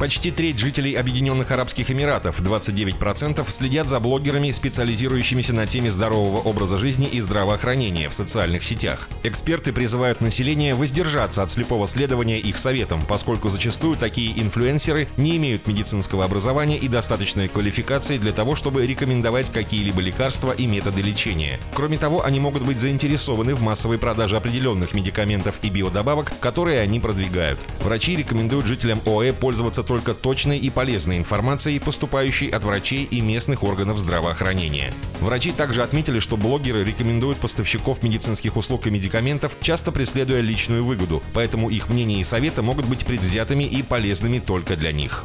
Почти треть жителей Объединенных Арабских Эмиратов, 29%, следят за блогерами, специализирующимися на теме здорового образа жизни и здравоохранения в социальных сетях. Эксперты призывают население воздержаться от слепого следования их советам, поскольку зачастую такие инфлюенсеры не имеют медицинского образования и достаточной квалификации для того, чтобы рекомендовать какие-либо лекарства и методы лечения. Кроме того, они могут быть заинтересованы в массовой продаже определенных медикаментов и биодобавок, которые они продвигают. Врачи рекомендуют жителям ОЭ пользоваться только точной и полезной информацией, поступающей от врачей и местных органов здравоохранения. Врачи также отметили, что блогеры рекомендуют поставщиков медицинских услуг и медикаментов, часто преследуя личную выгоду, поэтому их мнения и советы могут быть предвзятыми и полезными только для них.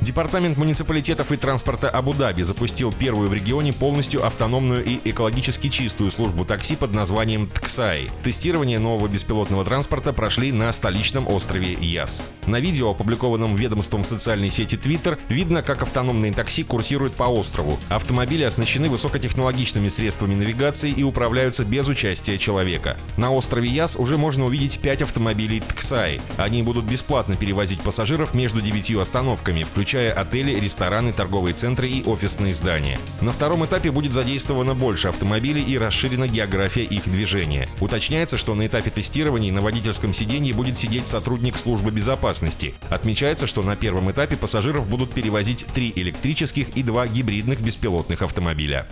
Департамент муниципалитетов и транспорта Абу-Даби запустил первую в регионе полностью автономную и экологически чистую службу такси под названием «Тксай». Тестирование нового беспилотного транспорта прошли на столичном острове Яс. На видео, опубликованном ведомством социальной сети Twitter, видно, как автономные такси курсируют по острову. Автомобили оснащены высокотехнологичными средствами навигации и управляются без участия человека. На острове Яс уже можно увидеть 5 автомобилей Тксай. Они будут бесплатно перевозить пассажиров между девятью остановками, включая отели, рестораны, торговые центры и офисные здания. На втором этапе будет задействовано больше автомобилей и расширена география их движения. Уточняется, что на этапе тестирования на водительском сиденье будет сидеть сотрудник службы безопасности. Отмечается, что на первом этапе пассажиров будут перевозить три электрических и два гибридных беспилотных автомобиля.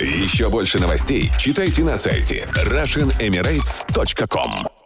Еще больше новостей читайте на сайте RussianEmirates.com